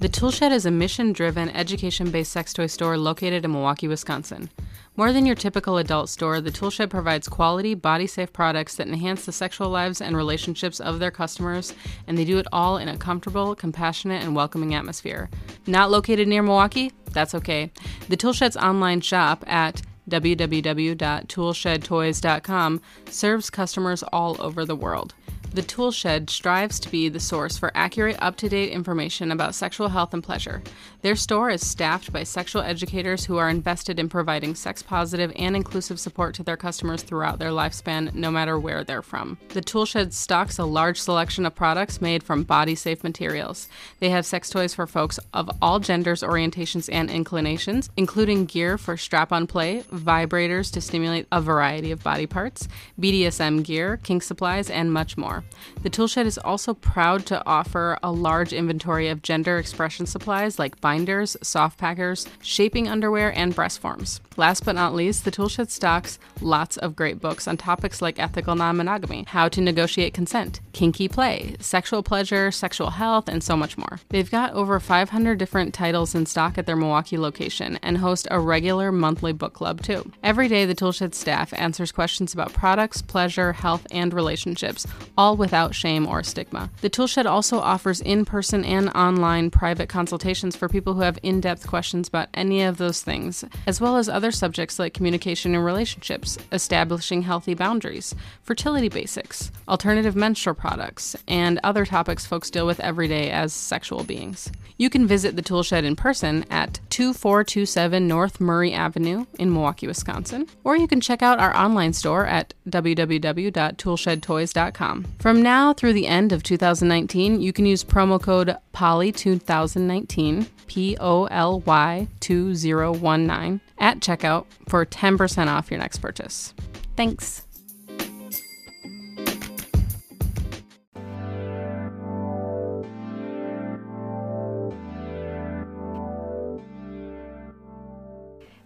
The Toolshed is a mission driven, education based sex toy store located in Milwaukee, Wisconsin. More than your typical adult store, the Toolshed provides quality, body safe products that enhance the sexual lives and relationships of their customers, and they do it all in a comfortable, compassionate, and welcoming atmosphere. Not located near Milwaukee? That's okay. The Toolshed's online shop at www.toolshedtoys.com serves customers all over the world. The Toolshed strives to be the source for accurate, up to date information about sexual health and pleasure. Their store is staffed by sexual educators who are invested in providing sex positive and inclusive support to their customers throughout their lifespan, no matter where they're from. The Toolshed stocks a large selection of products made from body safe materials. They have sex toys for folks of all genders, orientations, and inclinations, including gear for strap on play, vibrators to stimulate a variety of body parts, BDSM gear, kink supplies, and much more. The Toolshed is also proud to offer a large inventory of gender expression supplies like binders, soft packers, shaping underwear, and breast forms. Last but not least, the Toolshed stocks lots of great books on topics like ethical non monogamy, how to negotiate consent, kinky play, sexual pleasure, sexual health, and so much more. They've got over 500 different titles in stock at their Milwaukee location and host a regular monthly book club too. Every day, the Toolshed staff answers questions about products, pleasure, health, and relationships, all without shame or stigma. The Toolshed also offers in person and online private consultations for people who have in depth questions about any of those things, as well as other subjects like communication and relationships, establishing healthy boundaries, fertility basics, alternative menstrual products, and other topics folks deal with every day as sexual beings. You can visit the Toolshed in person at 2427 North Murray Avenue in Milwaukee, Wisconsin, or you can check out our online store at www.toolshedtoys.com. From now through the end of 2019, you can use promo code POLY2019, P O L Y 2019, at checkout for 10% off your next purchase. Thanks.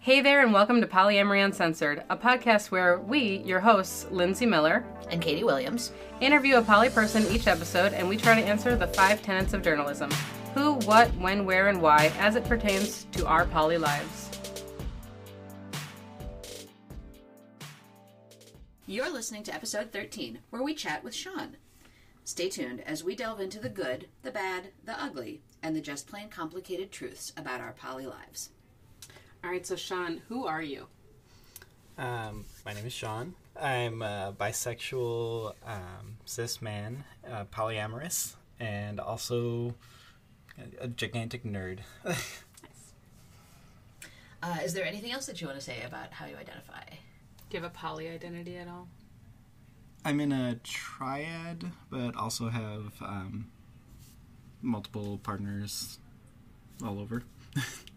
Hey there, and welcome to Polyamory Uncensored, a podcast where we, your hosts, Lindsay Miller and Katie Williams, interview a poly person each episode, and we try to answer the five tenets of journalism who, what, when, where, and why as it pertains to our poly lives. You're listening to episode 13, where we chat with Sean. Stay tuned as we delve into the good, the bad, the ugly, and the just plain complicated truths about our poly lives. All right, so Sean, who are you? Um, my name is Sean. I'm a bisexual um, cis man, uh, polyamorous, and also a, a gigantic nerd. Uh, is there anything else that you want to say about how you identify? Do you have a poly identity at all? I'm in a triad, but also have um, multiple partners all over.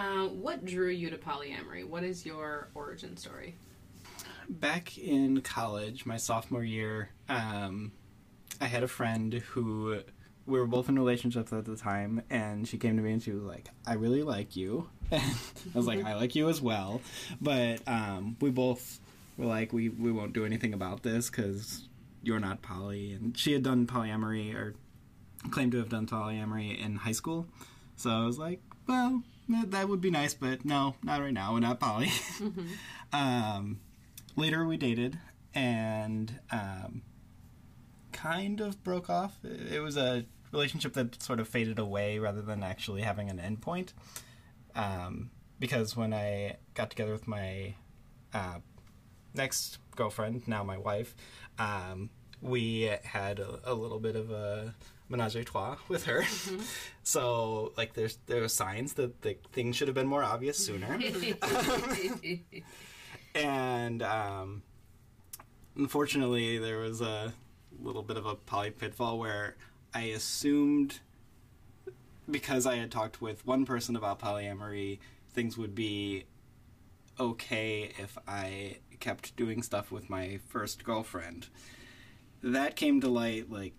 Uh, what drew you to polyamory? What is your origin story? Back in college, my sophomore year, um, I had a friend who we were both in relationships at the time, and she came to me and she was like, "I really like you," and I was like, "I like you as well," but um, we both were like, "We we won't do anything about this because you're not poly," and she had done polyamory or claimed to have done polyamory in high school, so I was like, "Well." That would be nice, but no, not right now. We're not poly. Mm-hmm. um, later, we dated, and um, kind of broke off. It was a relationship that sort of faded away rather than actually having an endpoint. Um, because when I got together with my uh, next girlfriend, now my wife, um, we had a, a, little bit of a menage a trois with her. Mm-hmm. So, like, there's there were signs that the things should have been more obvious sooner. and um, unfortunately, there was a little bit of a poly pitfall where I assumed because I had talked with one person about polyamory, things would be okay if I kept doing stuff with my first girlfriend. That came to light like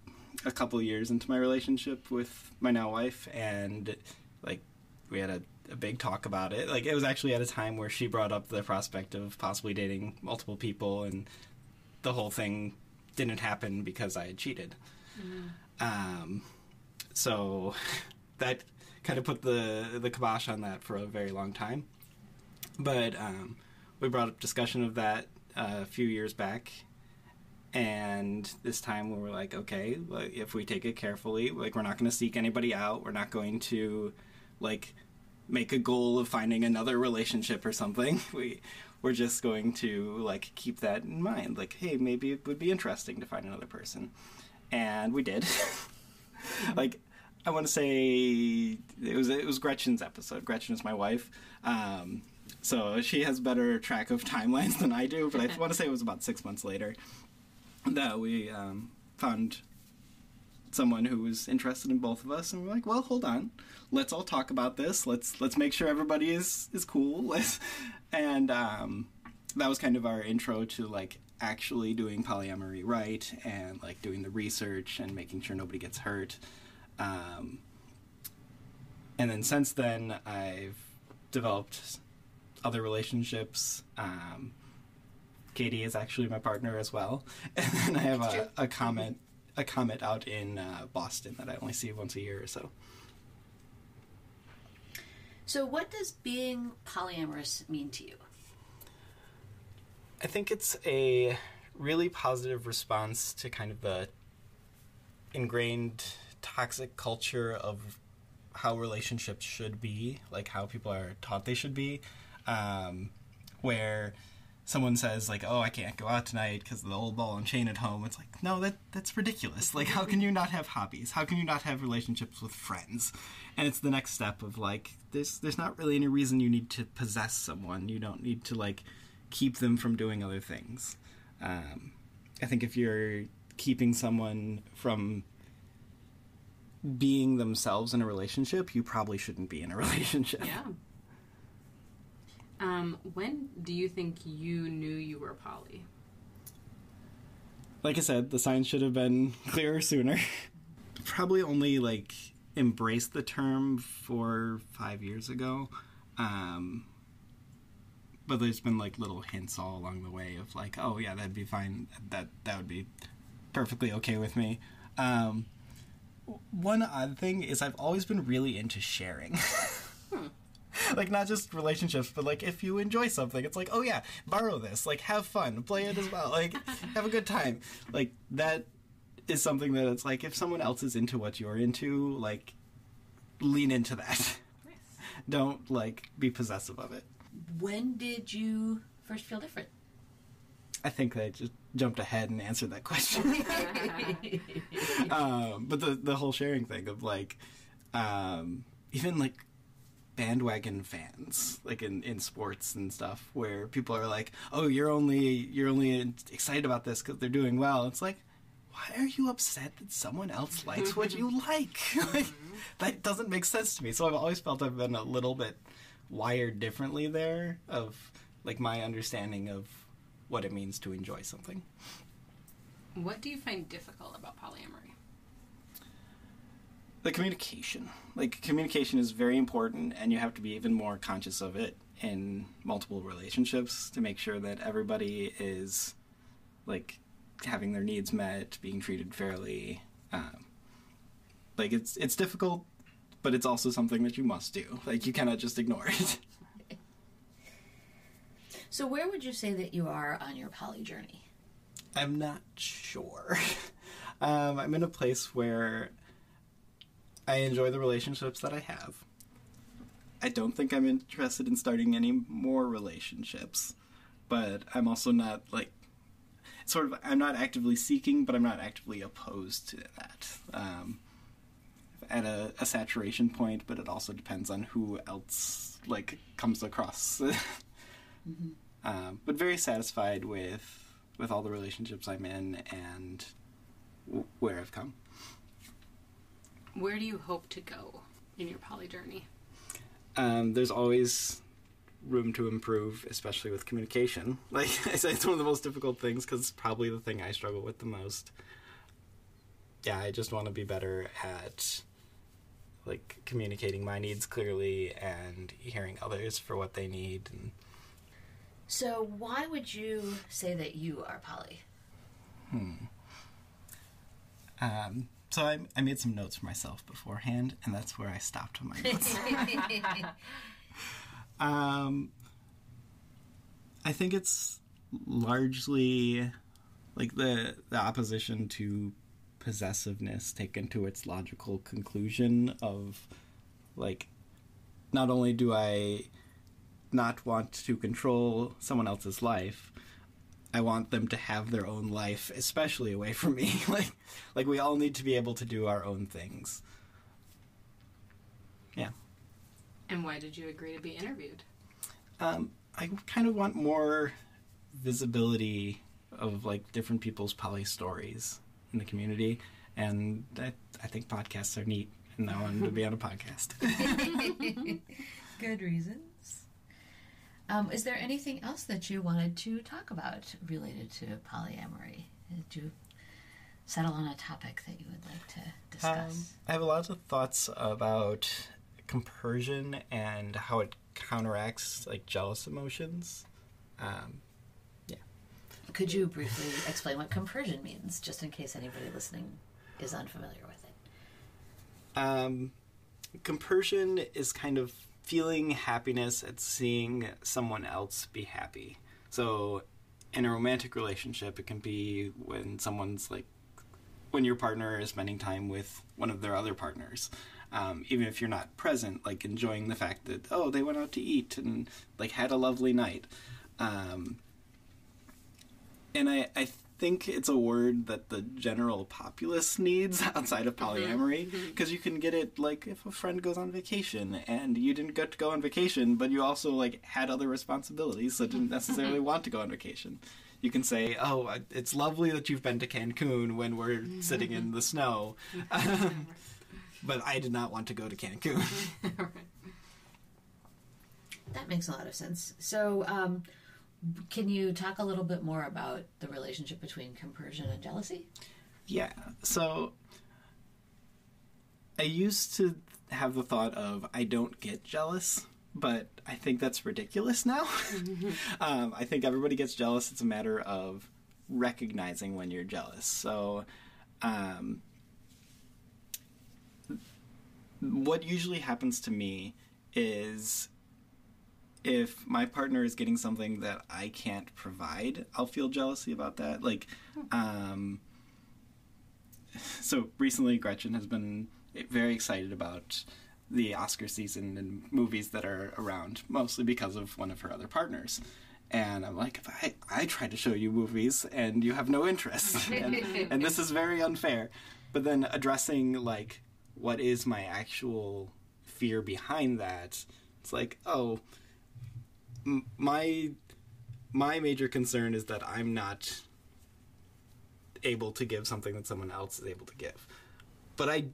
a couple years into my relationship with my now wife, and like we had a, a big talk about it. Like it was actually at a time where she brought up the prospect of possibly dating multiple people, and the whole thing didn't happen because I had cheated. Mm. Um, so that kind of put the the kibosh on that for a very long time. But um, we brought up discussion of that uh, a few years back, and this time we were like, okay, like, if we take it carefully, like we're not going to seek anybody out. We're not going to like make a goal of finding another relationship or something. We we're just going to like keep that in mind. Like, hey, maybe it would be interesting to find another person, and we did. like, I want to say it was it was Gretchen's episode. Gretchen is my wife. Um, so she has better track of timelines than I do, but I want to say it was about six months later that we um, found someone who was interested in both of us, and we're like, well, hold on, let's all talk about this. Let's let's make sure everybody is is cool. Let's, and um, that was kind of our intro to like actually doing polyamory right and like doing the research and making sure nobody gets hurt. Um, and then since then, I've developed other relationships. Um, Katie is actually my partner as well, and then I have a, a comet a comet out in uh, Boston that I only see once a year or so. So, what does being polyamorous mean to you? I think it's a really positive response to kind of the ingrained toxic culture of how relationships should be, like how people are taught they should be, um, where someone says like, "Oh, I can't go out tonight because of the old ball and chain at home," it's like, no, that that's ridiculous. Like, how can you not have hobbies? How can you not have relationships with friends? And it's the next step of like, there's there's not really any reason you need to possess someone. You don't need to like keep them from doing other things. Um, I think if you're keeping someone from being themselves in a relationship, you probably shouldn't be in a relationship. Yeah. Um, when do you think you knew you were poly? Like I said, the signs should have been clearer sooner. probably only like embraced the term four, five years ago. Um, but there's been like little hints all along the way of like, oh yeah, that'd be fine. That that would be perfectly okay with me. Um, one odd thing is I've always been really into sharing. like not just relationships, but like if you enjoy something, it's like, oh yeah, borrow this, like have fun, play it as well, like have a good time. Like that is something that it's like if someone else is into what you're into, like lean into that. Nice. Don't like be possessive of it. When did you first feel different? I think I just jumped ahead and answered that question. um, but the the whole sharing thing of like, um, even like bandwagon fans, like in, in sports and stuff, where people are like, "Oh, you're only you're only excited about this because they're doing well." It's like, why are you upset that someone else likes what you like? like? That doesn't make sense to me. So I've always felt I've been a little bit wired differently there of like my understanding of what it means to enjoy something. What do you find difficult about polyamory? The communication. Like communication is very important and you have to be even more conscious of it in multiple relationships to make sure that everybody is like having their needs met being treated fairly um, like it's it's difficult but it's also something that you must do. Like you cannot just ignore it. So, where would you say that you are on your poly journey? i'm not sure. Um, i'm in a place where I enjoy the relationships that I have. I don't think I'm interested in starting any more relationships, but I'm also not like sort of I'm not actively seeking, but I'm not actively opposed to that. Um, at a, a saturation point, but it also depends on who else like comes across. um, but very satisfied with with all the relationships I'm in and w- where I've come. Where do you hope to go in your poly journey? um, there's always room to improve, especially with communication. Like I say, it's one of the most difficult things because it's probably the thing I struggle with the most. Yeah, I just want to be better at like communicating my needs clearly and hearing others for what they need. And So, why would you say that you are poly? Hmm. um, so I, I made some notes for myself beforehand, and that's where I stopped my notes. um, I think it's largely like the the opposition to possessiveness taken to its logical conclusion of like not only do I not want to control someone else's life, I want them to have their own life, especially away from me. like like we all need to be able to do our own things. Yeah. And why did you agree to be interviewed? Um, I kind of want more visibility of like different people's poly stories in the community, and I, I think podcasts are neat, and I wanted to be on a podcast. Good reasons. Um, is there anything else that you wanted to talk about related to polyamory? Did you settle on a topic that you would like to discuss? Um, I have a lot of thoughts about compersion and how it counteracts like jealous emotions. Um, Could you briefly explain what compersion means, just in case anybody listening is unfamiliar with it? Um, compersion is kind of feeling happiness at seeing someone else be happy. So, in a romantic relationship, it can be when someone's like, when your partner is spending time with one of their other partners. Um, even if you're not present, like enjoying the fact that, oh, they went out to eat and like had a lovely night. Um, and I, I think it's a word that the general populace needs outside of mm-hmm. polyamory mm-hmm. because you can get it like if a friend goes on vacation and you didn't get to go on vacation but you also like had other responsibilities so didn't necessarily want to go on vacation. You can say oh it's lovely that you've been to cancun when we're mm-hmm. sitting in the snow. But i did not want to go to cancun. That makes a lot of sense. So, um, can you talk a little bit more about the relationship between compersion and jealousy? Yeah. So I used to have the thought of I don't get jealous, but I think that's ridiculous now. um, I think everybody gets jealous. It's a matter of recognizing when you're jealous. So, um, what usually happens to me is if my partner is getting something that I can't provide, I'll feel jealousy about that. Like, um, so recently Gretchen has been very excited about the Oscar season and movies that are around, mostly because of one of her other partners. And I'm like, I, I try to show you movies and you have no interest. and, and this is very unfair. But then addressing, like, what is my actual fear behind that, it's like, oh, my my major concern is that I'm not able to give something that someone else is able to give. But I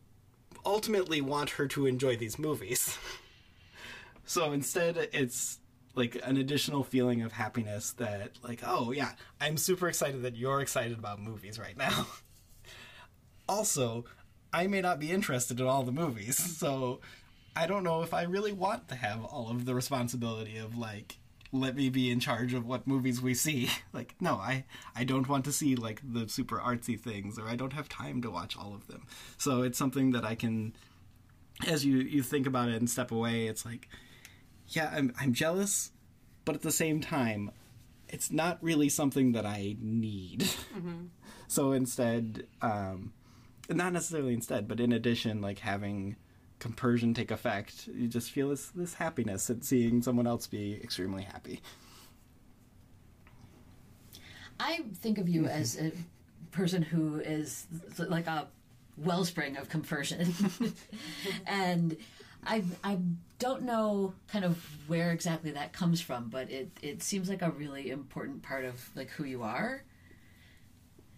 ultimately want her to enjoy these movies. so instead, it's like an additional feeling of happiness that, like, oh yeah, I'm super excited that you're excited about movies right now. also, I may not be interested in all the movies, so I don't know if I really want to have all of the responsibility of like let me be in charge of what movies we see. Like no, I I don't want to see like the super artsy things or I don't have time to watch all of them. So it's something that I can as you you think about it and step away, it's like yeah, I'm I'm jealous, but at the same time it's not really something that I need. So instead um not necessarily instead, but in addition like having compersion take effect, you just feel this this happiness at seeing someone else be extremely happy. I think of you mm-hmm. as a person who is like a wellspring of compersion, and I I don't know kind of where exactly that comes from, but it it seems like a really important part of like who you are.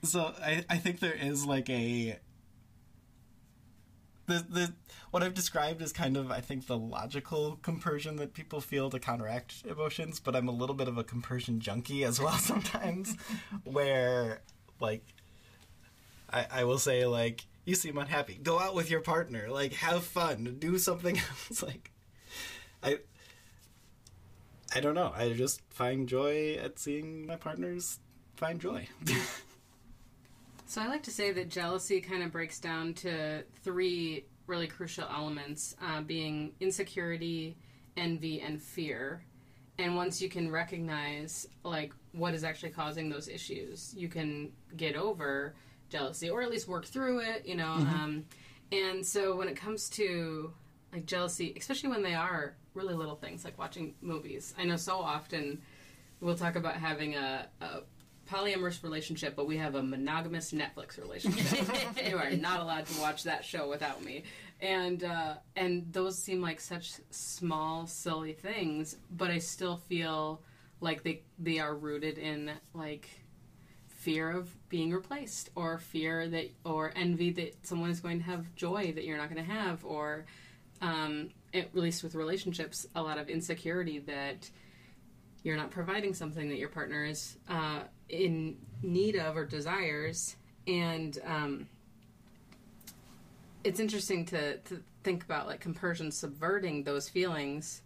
So I I think there is like a the the what I've described is kind of I think the logical compersion that people feel to counteract emotions, but I'm a little bit of a compersion junkie as well sometimes, where like I I will say like you seem unhappy, go out with your partner, like have fun, do something else, like I. I don't know. I just find joy at seeing my partners find joy. So I like to say that jealousy kind of breaks down to three really crucial elements uh, being insecurity, envy, and fear. And once you can recognize like what is actually causing those issues, you can get over jealousy or at least work through it, you know. Um, and so when it comes to like jealousy, especially when they are really little things like watching movies, I know so often we'll talk about having a, a polyamorous relationship, but we have a monogamous Netflix relationship. you are not allowed to watch that show without me. And uh, and those seem like such small, silly things, but I still feel like they they are rooted in like fear of being replaced or fear that or envy that someone is going to have joy that you're not going to have or um, at least with relationships a lot of insecurity that you're not providing something that your partner is uh, in need of or desires. And um, it's interesting to, to think about like compersion subverting those feelings.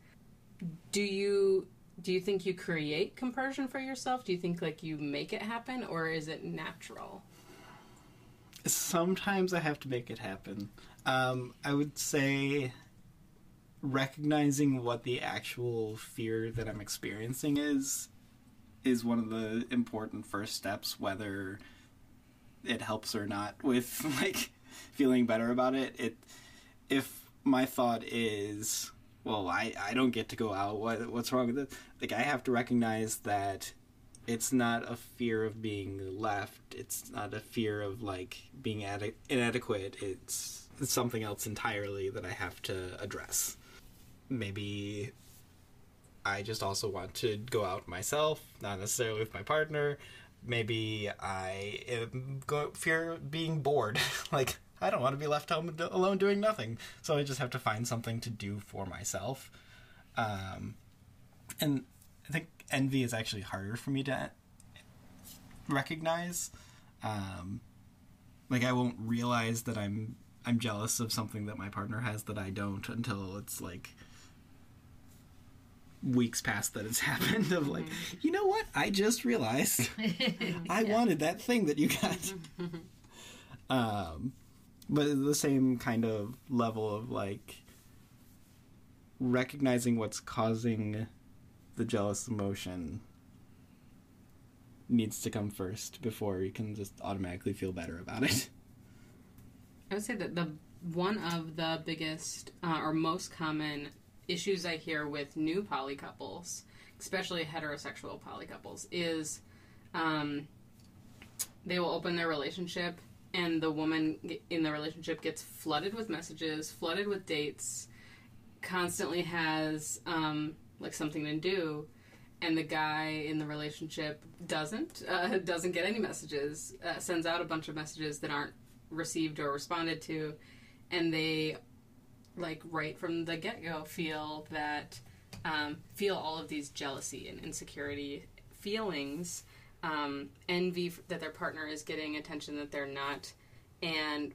Do you do you think you create compersion for yourself? Do you think like you make it happen or is it natural? Sometimes I have to make it happen. Um, I would say recognizing what the actual fear that I'm experiencing is is one of the important first steps, whether it helps or not with like feeling better about it. It if my thought is, well, I, I don't get to go out. What what's wrong with it? Like I have to recognize that it's not a fear of being left. It's not a fear of like being ade- inadequate. It's, it's something else entirely that I have to address. Maybe I just also want to go out myself, not necessarily with my partner. Maybe I am go- fear being bored. like I don't want to be left home alone doing nothing, so I just have to find something to do for myself. Um, and I think envy is actually harder for me to recognize. Um, like I won't realize that I'm I'm jealous of something that my partner has that I don't until it's like weeks past that it's happened of like you know what? I just realized i wanted that thing that you got. Um but the same kind of level of like recognizing what's causing the jealous emotion needs to come first before you can just automatically feel better about it. I would say that the one of the biggest uh, or most common issues I hear with new poly couples, especially heterosexual poly couples, is um, they will open their relationship and the woman in the relationship gets flooded with messages, flooded with dates, constantly has um, like something to do, and the guy in the relationship doesn't uh, doesn't get any messages, uh, sends out a bunch of messages that aren't received or responded to, and they like right from the get go feel that um, feel all of these jealousy and insecurity feelings, um, envy that their partner is getting attention that they're not, and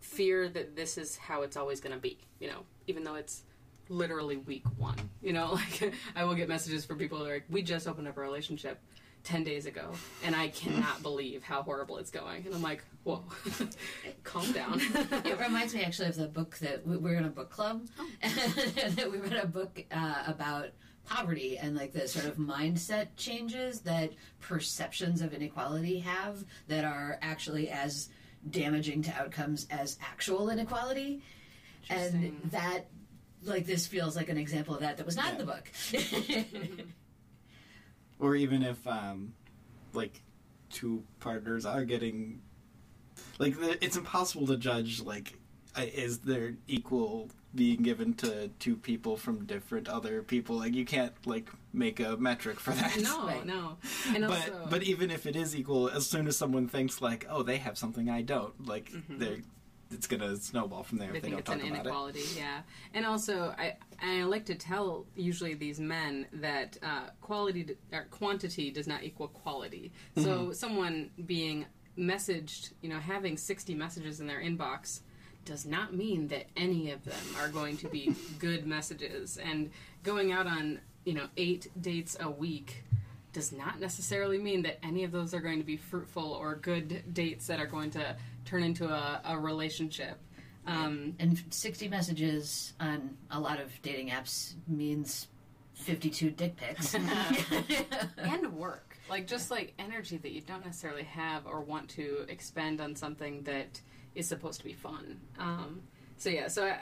fear that this is how it's always going to be. You know, even though it's literally week one. You know, like I will get messages from people that are like, "We just opened up a relationship." 10 days ago and I cannot believe how horrible it's going. And I'm like, whoa, calm down. it reminds me actually of the book that we- we're in a book club and that we read a book uh, about poverty and like the sort of mindset changes that perceptions of inequality have that are actually as damaging to outcomes as actual inequality. And that like this feels like an example of that that was not in the book or even if um like two partners are getting like it's impossible to judge like uh, is there equal being given to two people from different other people like you can't like make a metric for that no, Right. no. And but also, but even if it is equal as soon as someone thinks like oh they have something i don't like they're it's gonna snowball from there they if they think don't it's talk an about it inequality, yeah. And also, I I like to tell usually these men that uh, quality d- or quantity does not equal quality. So someone being messaged, you know, having sixty messages in their inbox does not mean that any of them are going to be good messages. And going out on you know eight dates a week does not necessarily mean that any of those are going to be fruitful or good dates that are going to turn into a, a relationship. Um, And 60 messages on a lot of dating apps means 52 dick pics. and work like just like energy that you don't necessarily have or want to expend on something that is supposed to be fun um, so yeah so I, I,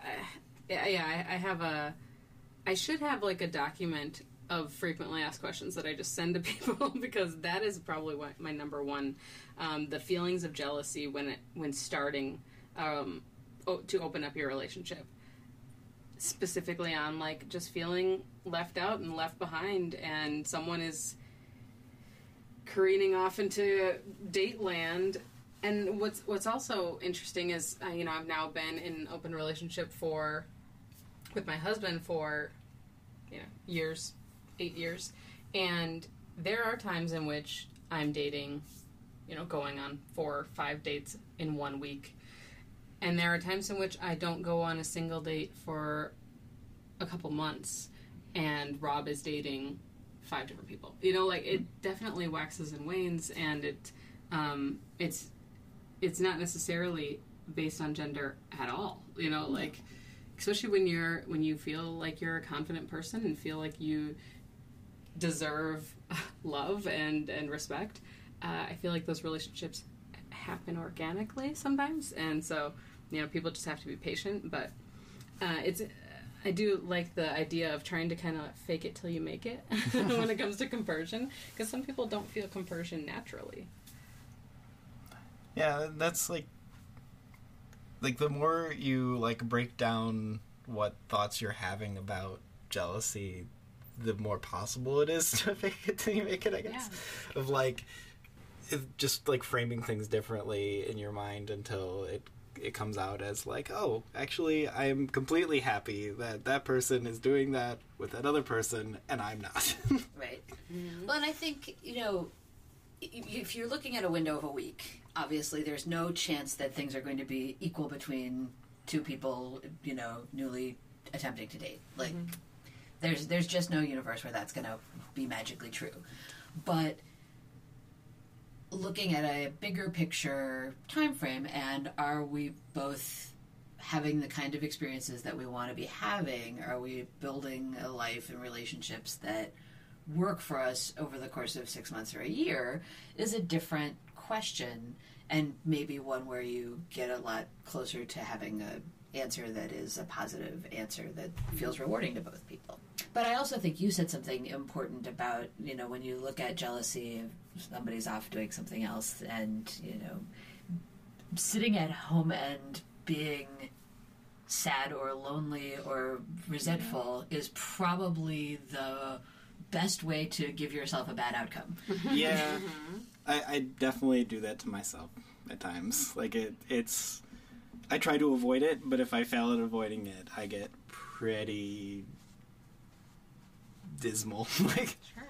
yeah yeah, I, I have a i should have like a document of frequently asked questions that i just send to people because that is probably what my number one um, the feelings of jealousy when it when starting um, o- to open up your relationship. Specifically on like just feeling left out and left behind and someone is careening off into date land. And what's what's also interesting is uh, you know I've now been in an open relationship for with my husband for you know years 8 years. And there are times in which I'm dating you know going on 4 or 5 dates in one week and there are times in which I don't go on a single date for a couple months, and Rob is dating five different people. You know, like it definitely waxes and wanes, and it um, it's it's not necessarily based on gender at all. You know, like especially when you're when you feel like you're a confident person and feel like you deserve love and and respect. Uh, I feel like those relationships happen organically sometimes, and so you know people just have to be patient. But uh, it's I do like the idea of trying to kind of fake it till you make it when it comes to compersion, because some people don't feel compersion naturally. Yeah, that's like like the more you like break down what thoughts you're having about jealousy, the more possible it is to fake it till you make it, I guess. Of like just like framing things differently in your mind until it it comes out as like, oh, actually, I'm completely happy that that person is doing that with that other person, and I'm not. right. Mm-hmm. Well, and I think, you know, if you're looking at a window of a week, obviously there's no chance that things are going to be equal between two people, you know, newly attempting to date. Like, mm-hmm. there's there's just no universe where that's going to be magically true. But looking at a bigger picture time frame and are we both having the kind of experiences that we want to be having? Are we building a life and relationships that work for us over the course of six months or a year is a different question and maybe one where you get a lot closer to having a answer that is a positive answer that feels rewarding to both people but i also think you said something important about you know when you look at jealousy if somebody's off doing something else and you know sitting at home and being sad or lonely or resentful is probably the best way to give yourself a bad outcome. yeah, mm-hmm. I, I definitely do that to myself at times. Like it, it's. I try to avoid it, but if I fail at avoiding it, I get pretty dismal. like, Sure.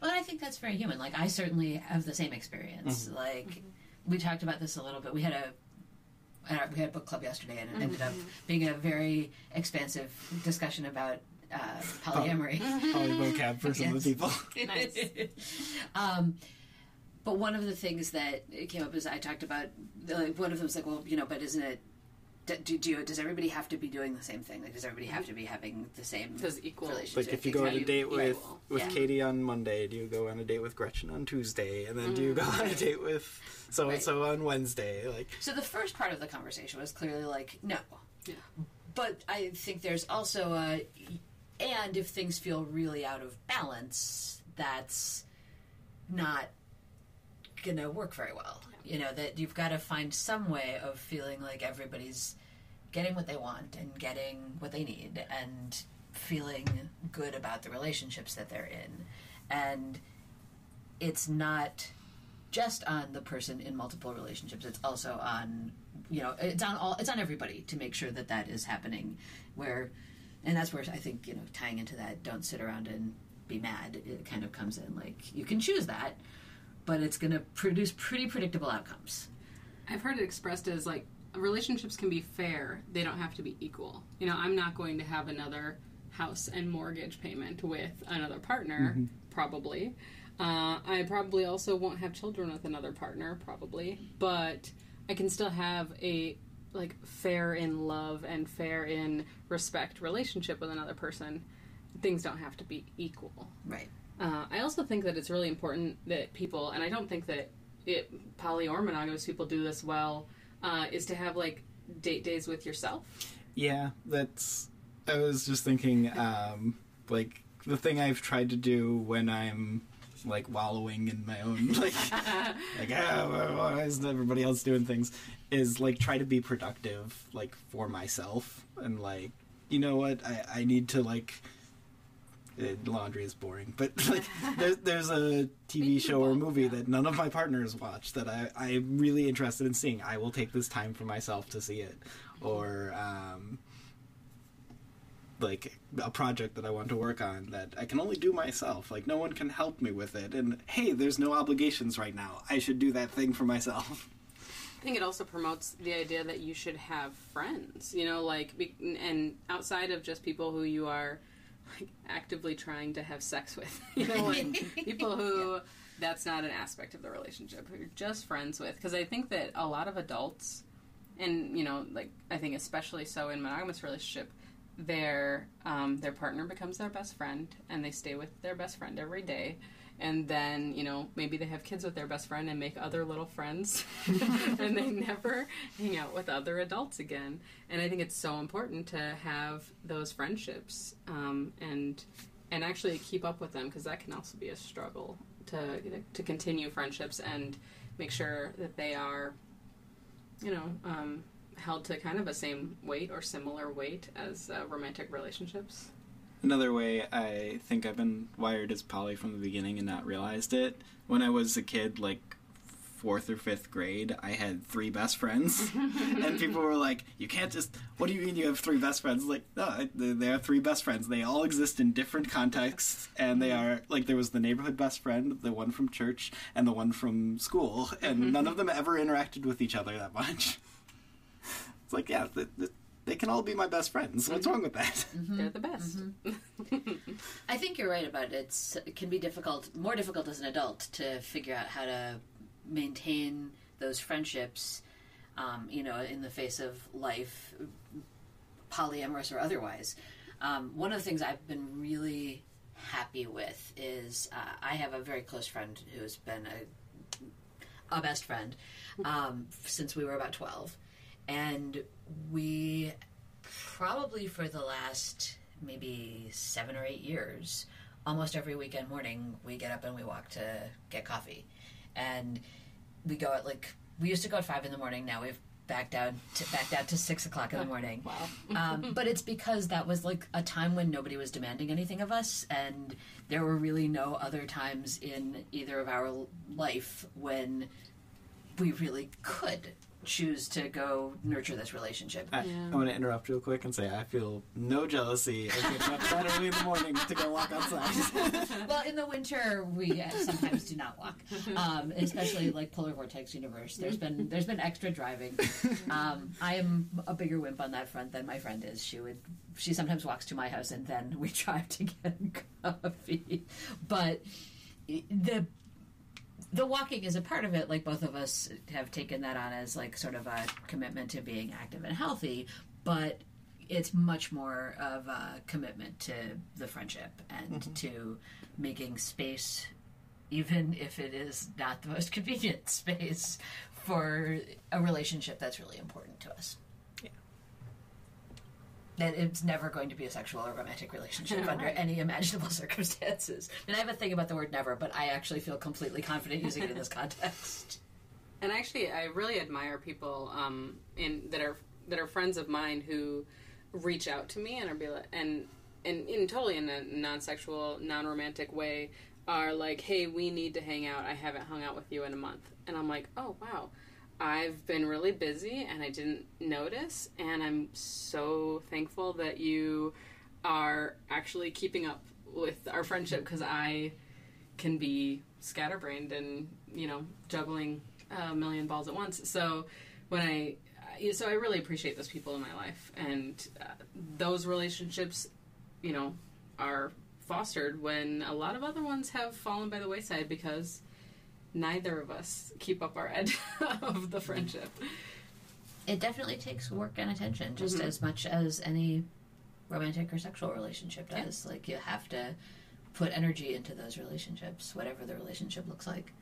Well, I think that's very human. Like I certainly have the same experience. Like we talked about this a little bit. We had a uh, we had a book club yesterday, and it ended up being a very expansive discussion about uh, polyamory. probably vocab for some of the people. Nice. um, but one of the things that came up is I talked about. Like, one of them was like, "Well, you know, but isn't it? Do, do you, does everybody have to be doing the same thing? Like, does everybody have mm-hmm. to be having the same Does equal relationship? Like if you go on a date Yeah, with well, with yeah. Katie on Monday, do you go on a date with Gretchen on Tuesday, and then do you go on a mm-hmm. date with so and so on Wednesday? Like, So the first part of the conversation was clearly like, no. Yeah. But I think there's also a, and if things feel really out of balance, that's not gonna work very well. You know, that you've got to find some way of feeling like everybody's getting what they want and getting what they need and feeling good about the relationships that they're in. And it's not just on the person in multiple relationships it's also on you know it's on all it's on everybody to make sure that that is happening where and that's where i think you know tying into that don't sit around and be mad it kind of comes in like you can choose that but it's going to produce pretty predictable outcomes I've heard it expressed as like relationships can be fair; they don't have to be equal. You know, I'm not going to have another house and mortgage payment with another partner, probably. Uh, I probably also won't have children with another partner, probably, but I can still have a like fair in love and fair in respect relationship with another person. Things don't have to be equal. Right. Uh, I also think that it's really important that people, and I don't think that it poly or monogamous people do this well, uh, is to have like date days with yourself. Yeah, that's. I was just thinking, um, like the thing I've tried to do when I'm like wallowing in my own like like ah, why isn't everybody else doing things is like try to be productive like for myself and like you know what I I need to like eh, laundry is boring but like there's there's a TV show or movie that none of my partners watch that I I'm really interested in seeing I will take this time for myself to see it or um like a project that I want to work on that I can only do myself. Like no one can help me with it. And hey, there's no obligations right now. I should do that thing for myself. I think it also promotes the idea that you should have friends, you know, like, and outside of just people who you are like actively trying to have sex with, you know, like people who that's not an aspect of the relationship, who you're just friends with. Because I think that a lot of adults, and you know, like I think especially so in monogamous relationship, their um, their partner becomes their best friend, and they stay with their best friend every day. And then, you know, maybe they have kids with their best friend and make other little friends, and they never hang out with other adults again. And I think it's so important to have those friendships um, and and actually keep up with them because that can also be a struggle to to continue friendships and make sure that they are, you know, um, held to kind of a same weight or similar weight as uh, romantic relationships. Another way I think I've been wired as poly from the beginning and not realized it. When I was a kid, like fourth or fifth grade, I had three best friends, and people were like, "You can't just. What do you mean you have three best friends?" Like, no, they they are three best friends. They all exist in different contexts, and they are like there was the neighborhood best friend, the one from church, and the one from school, and mm-hmm. none of them ever interacted with each other that much. It's like, yeah, th- th- they can all be my best friends. What's wrong with that? They're the best. I think you're right about it. It's, it can be difficult, more difficult as an adult to figure out how to maintain those friendships, um, you know, in the face of life, polyamorous or otherwise. Um, one of the things I've been really happy with is uh, I have a very close friend who's been a, a best friend um, since we were about 12. And we probably for the last maybe seven or eight years, almost every weekend morning, we get up and we walk to get coffee. And we go at like, we used to go at five in the morning. Now we've backed down to, back down to six o'clock in the morning. Wow. Um, but it's because that was like a time when nobody was demanding anything of us, and there were really no other times in either of our life when we really could choose to go nurture this relationship. I, I want to interrupt real quick and say I feel no jealousy of getting up that early in the morning to go walk outside. well, in the winter, we uh, sometimes do not walk, um, especially like polar vortex universe. There's been there's been extra driving. Um, I am a bigger wimp on that front than my friend is. She would she sometimes walks to my house and then we drive to get coffee. But the the walking is a part of it. Like both of us have taken that on as like sort of a commitment to being active and healthy, but it's much more of a commitment to the friendship and mm-hmm. to making space, even if it is not the most convenient space, for a relationship that's really important to us. That it's never going to be a sexual or romantic relationship under Right. any imaginable circumstances. And I have a thing about the word never, but I actually feel completely confident using it in this context. And actually, I really admire people um, in that are that are friends of mine who reach out to me and are be like, and and in totally in a non-sexual, non-romantic way are like, "Hey, we need to hang out. I haven't hung out with you in a month." And I'm like, "Oh wow." I've been really busy and I didn't notice, and I'm so thankful that you are actually keeping up with our friendship because I can be scatterbrained and you know juggling a million balls at once. So when I so I really appreciate those people in my life and uh, those relationships, you know, are fostered when a lot of other ones have fallen by the wayside because neither of us keep up our edge of the friendship. It definitely takes work and attention, just Mhm. as much as any romantic or sexual relationship does. Like you have to put energy into those relationships, whatever the relationship looks like.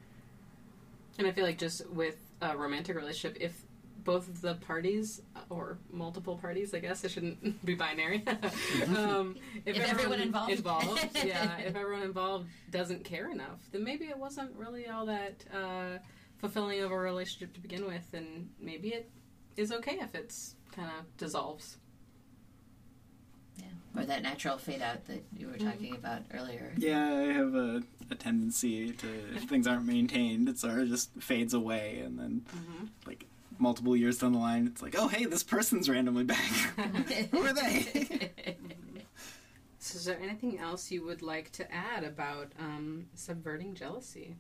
And I feel like just with a romantic relationship, if both of the parties or multiple parties, I guess I shouldn't be binary. um, if, If everyone involved. involved, yeah, if everyone involved doesn't care enough, then maybe it wasn't really all that uh, fulfilling of a relationship to begin with, and maybe it is okay if it's kind of dissolves. Yeah. Or that natural fade out that you were talking about earlier. Yeah, I have a, a tendency to if things aren't maintained, it sort of just fades away, and then Mm-hmm. like multiple years down the line, it's like, oh hey, this person's randomly back. Who are they? So, is there anything else you would like to add about um, subverting jealousy?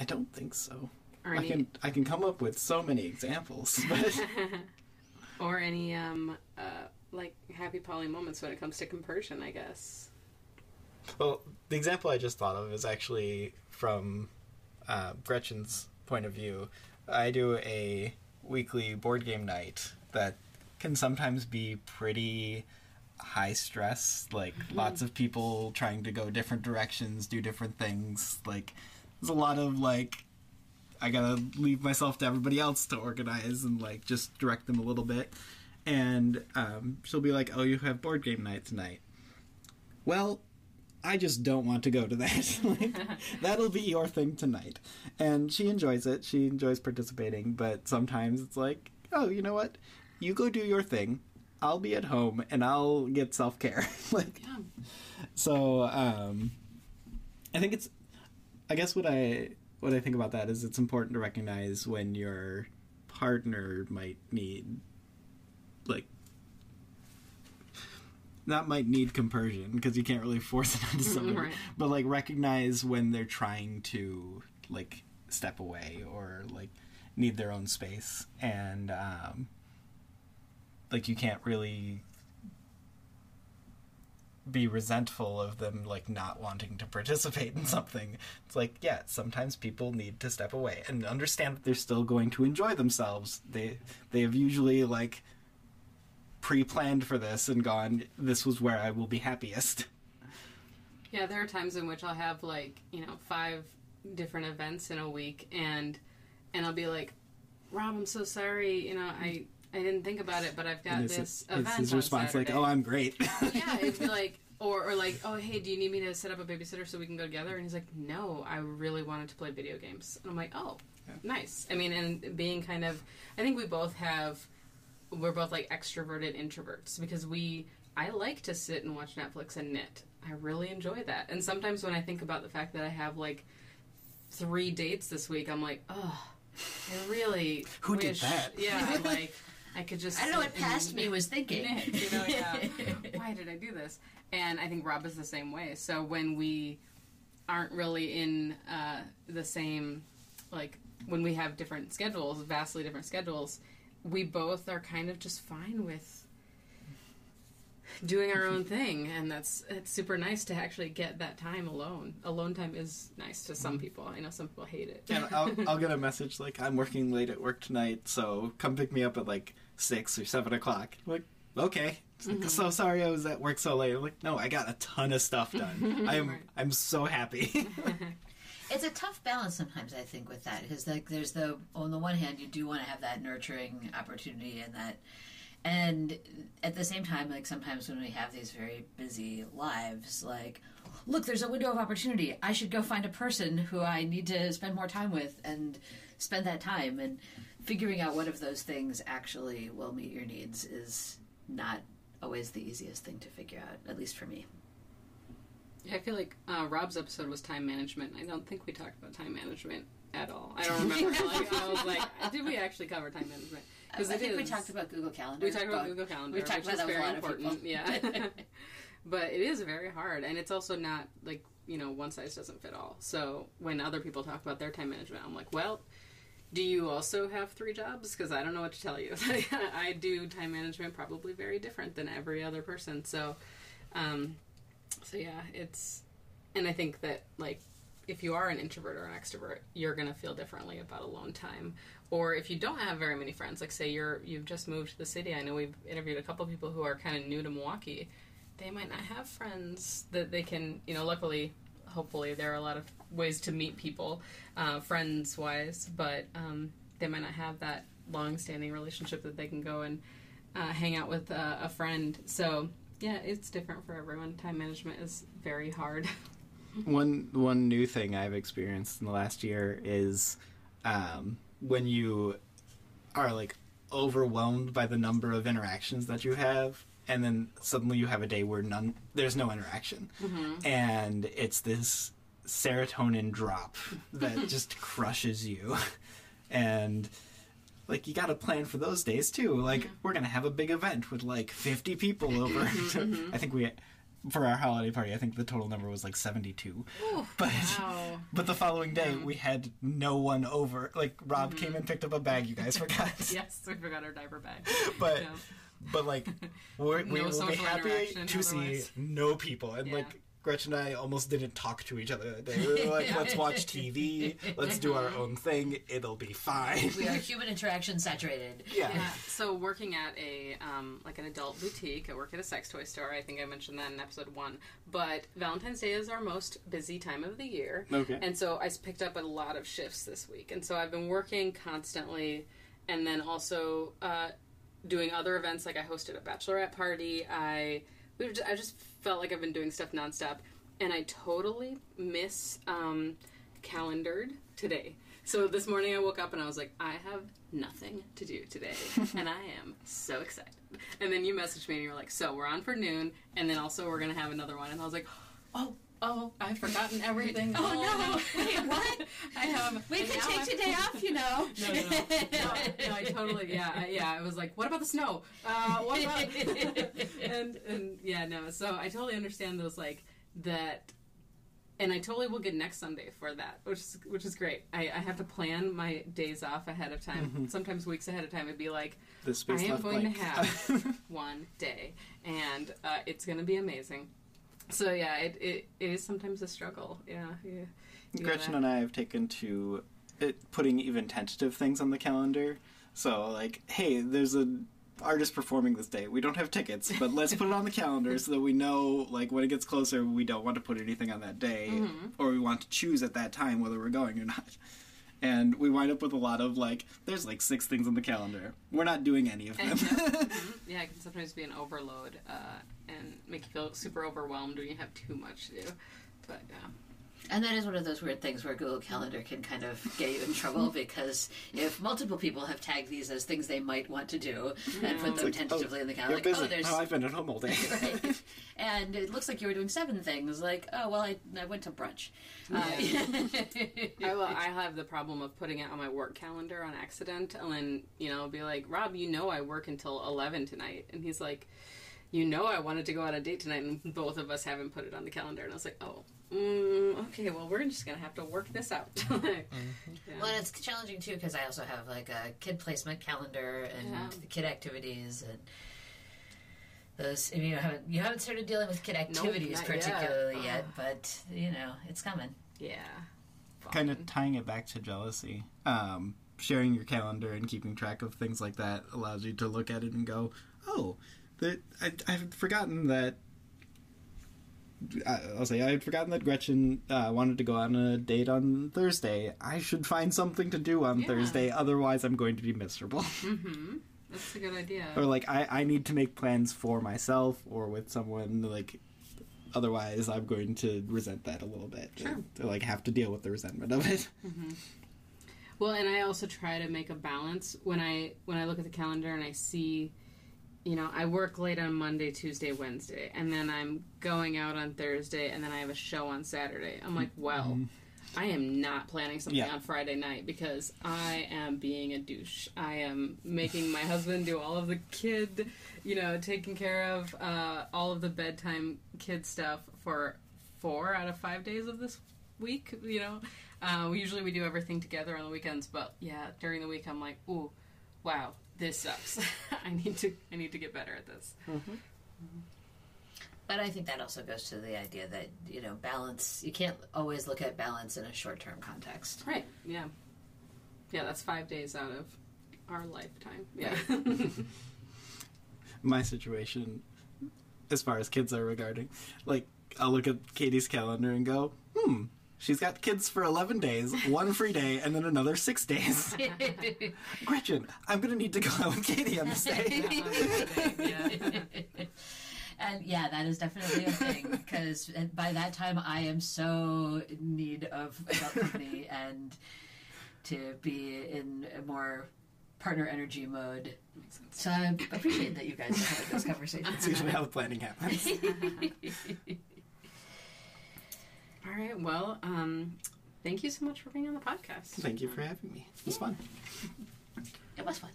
I don't think so. Or I any, can I can come up with so many examples, but or any um, uh, like happy poly moments when it comes to compersion, I guess. Well, the example I just thought of is actually from uh, Gretchen's point of view. I do a weekly board game night that can sometimes be pretty high stress. Like lots of people trying to go different directions, do different things. Like there's a lot of like I gotta leave myself to everybody else to organize and like just direct them a little bit. And um, she'll be like, "Oh, you have board game night tonight." Well, I just don't want to go to that. like, that'll be your thing tonight. And she enjoys it. She enjoys participating, but sometimes it's like, oh, you know what? You go do your thing. I'll be at home and I'll get self care. like, Yeah. so um, I think it's. I guess what I what I think about that is it's important to recognize when your partner might need, like, not might need compersion because you can't really force it onto somebody, Right. but like recognize when they're trying to like step away or like need their own space and um, like you can't really be resentful of them like not wanting to participate in something. It's like, yeah, sometimes people need to step away and understand that they're still going to enjoy themselves. They they have usually like pre-planned for this and gone this was where I will be happiest. Yeah, there are times in which I'll have like you know five different events in a week, and and I'll be like, Rob, I'm so sorry. You know, I I didn't think about it, but I've got this event. his on response like, "Oh, I'm great." yeah, it'd be like, or, or like, oh, hey, do you need me to set up a babysitter so we can go together? And he's like, no, I really wanted to play video games. And I'm like, oh, Yeah. nice. I mean, and being kind of, I think we both have, we're both like extroverted introverts because we, I like to sit and watch Netflix and knit. I really enjoy that. And sometimes when I think about the fact that I have like three dates this week, I'm like, oh, I really Who did wish, that? Yeah, like I could just. I don't know what past me was thinking. knit, you know, yeah. Why did I do this? And I think Rob is the same way. So when we aren't really in uh, the same, like when we have different schedules, vastly different schedules, we both are kind of just fine with doing our own thing, and that's it's super nice to actually get that time alone. Alone time is nice to some mm-hmm. people. I know some people hate it. and I'll, I'll get a message like, "I'm working late at work tonight, so come pick me up at like six or seven o'clock." I'm like, okay. Like, So mm-hmm. sorry I was at work so late. I'm like, no, I got a ton of stuff done. I'm I'm so happy. It's a tough balance sometimes, I think, with that because like there's the on the one hand you do want to have that nurturing opportunity and that, and at the same time, like sometimes when we have these very busy lives, like look, there's a window of opportunity. I should go find a person who I need to spend more time with and spend that time and figuring out what of those things actually will meet your needs is not always the easiest thing to figure out, at least for me. I feel like uh, Rob's episode was time management. I don't think we talked about time management at all. I don't remember. like, I was like, did we actually cover time management? I think we talked about Google Calendar. we talked about Google Calendar, we've talked about is that a very lot important. Yeah, but it is very hard, and it's also not like you know one size doesn't fit all. So when other people talk about their time management, I'm like, well. Do you also have three jobs? Because I don't know what to tell you. I do time management probably very different than every other person. So, um, So yeah, it's, and I think that like if you are an introvert or an extrovert, you're gonna feel differently about alone time. Or if you don't have very many friends, like say you're you've just moved to the city. I know we've interviewed a couple people who are kind of new to Milwaukee. They might not have friends that they can, you know. Luckily, hopefully, there are a lot of ways to meet people, uh, friends wise, but um, they might not have that long-standing relationship that they can go and uh, hang out with uh, a friend. So yeah, it's different for everyone. Time management is very hard. one one new thing I've experienced in the last year is um, when you are like overwhelmed by the number of interactions that you have and then suddenly you have a day where none there's no interaction and it's this serotonin drop that just crushes you and like you got to plan for those days too. Like mm-hmm. we're gonna have a big event with like 50 people over. Mm-hmm. I think we for our holiday party i think the total number was like 72 but Wow. but the following day we had no one over. Like rob came mm-hmm. and picked up a bag you guys forgot. Yes, we forgot our diaper bag. but Yeah. but like we're, we will be happy to see no people. And Yeah. like Gretchen and I almost didn't talk to each other that day. We were like, let's watch TV, let's do our own thing, it'll be fine. We are human interaction saturated. Yeah. Yeah. So working at a um, like an adult boutique, I work at a sex toy store. I think I mentioned that in episode one. But Valentine's Day is our most busy time of the year. Okay. And so I picked up a lot of shifts this week, and so I've been working constantly, and then also uh, doing other events. Like I hosted a bachelorette party. I we I just felt like I've been doing stuff nonstop, and I totally miss um, calendared today. So this morning I woke up and I was like, I have nothing to do today, and I am so excited. And then you messaged me and you were like, so we're on for noon, and then also we're gonna have another one, and I was like, oh. Oh, I've forgotten everything. Oh, no. Wait, what? I have. We and could take I- today off, you know. no, no, no. no, I totally, yeah, I- yeah. I was like, what about the snow? Uh, what about? and and yeah, no. So I totally understand those like that, and I totally will get next Sunday for that, which is which is great. I, I have to plan my days off ahead of time. Sometimes weeks ahead of time. It'd be like, The I am going blank. to have one day, and uh, it's going to be amazing. So yeah, it, it, it is sometimes a struggle. Yeah, yeah. Gretchen gotta- and I have taken to it, putting even tentative things on the calendar. So, like, hey, there's an artist performing this day. We don't have tickets, but let's put it on the calendar so that we know, like, when it gets closer, we don't want to put anything on that day, Mm-hmm. or we want to choose at that time whether we're going or not. And we wind up with a lot of like, there's like six things on the calendar. We're not doing any of them. And, yeah, mhm. yeah, it can sometimes be an overload uh, and make you feel super overwhelmed when you have too much to do. But yeah. And that is one of those weird things where Google Calendar can kind of get you in trouble because if multiple people have tagged these as things they might want to do and put them like, tentatively oh, in the calendar, You're like, busy. oh, there's Oh, I've been at home all day. right. and it looks like you were doing seven things. Like, oh well, I, I went to brunch. Uh, I, will, I have the problem of putting it on my work calendar on accident and then, you know, be like, Rob, you know I work until 11 tonight. And he's like, you know I wanted to go on a date tonight and both of us haven't put it on the calendar. And I was like, oh, mm, okay, well, we're just going to have to work this out. Like, yeah. Well, it's challenging too because I also have like a kid placement calendar and Yeah. the kid activities and those. I mean, you haven't you haven't started dealing with kid activities not yet. particularly yet, but you know it's coming. yeah. kind of tying it back to jealousy. Um, sharing your calendar and keeping track of things like that allows you to look at it and go, "Oh, that I, I've forgotten that." I- I'll say I had forgotten that Gretchen uh, wanted to go on a date on Thursday. I should find something to do on Yeah. Thursday, otherwise I'm going to be miserable. Mm-hmm. That's a good idea. or like I, I need to make plans for myself or with someone like otherwise I'm going to resent that a little bit. Sure. To, like have to deal with the resentment of it. Well, and I also try to make a balance when I when I look at the calendar and I see, you know, I work late on Monday, Tuesday, Wednesday, and then I'm going out on Thursday, and then I have a show on Saturday. I'm like, well, I am not planning something Yeah. on Friday night because I am being a douche. I am making my husband do all of the kid, you know, taking care of uh, all of the bedtime kid stuff for four out of five days of this week. You know, uh, we usually we do everything together on the weekends, but yeah, during the week I'm like, ooh, wow, this sucks. I need to I need to get better at this. But I think that also goes to the idea that you know balance. You can't always look at balance in a short-term context. Right. Yeah. Yeah, that's five days out of our lifetime. Yeah. My situation, as far as kids are regarding, like I'll look at Katie's calendar and go, hmm. She's got kids for 11 days, one free day, and then another six days. Gretchen, I'm going to need to go out with Katie on this day. and yeah, that is definitely a thing because uh, by that time I am so in need of adult company and to be in a more partner energy mode. So I appreciate that you guys are having this conversation. That's usually how the planning happens. All right. Well, um, thank you so much for being on the podcast. Thank you for having me. It was fun. It was fun.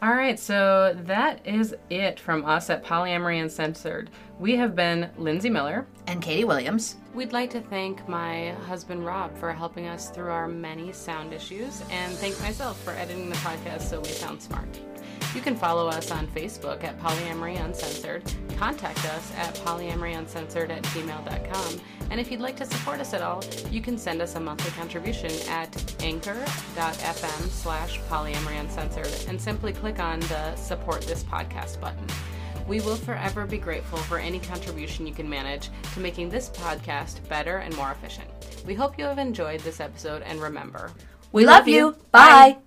All right, so that is it from us at Polyamory Uncensored. We have been Lindsay Miller and Katie Williams. We'd like to thank my husband Rob for helping us through our many sound issues, and thank myself for editing the podcast so we sound smart. You can follow us on Facebook at Polyamory Uncensored, contact us at polyamoryuncensored at gmail.com, and if you'd like to support us at all, you can send us a monthly contribution at anchor.fm slash polyamoryuncensored and simply click on the support this podcast button. We will forever be grateful for any contribution you can manage to making this podcast better and more efficient. We hope you have enjoyed this episode and remember, we love you. Bye.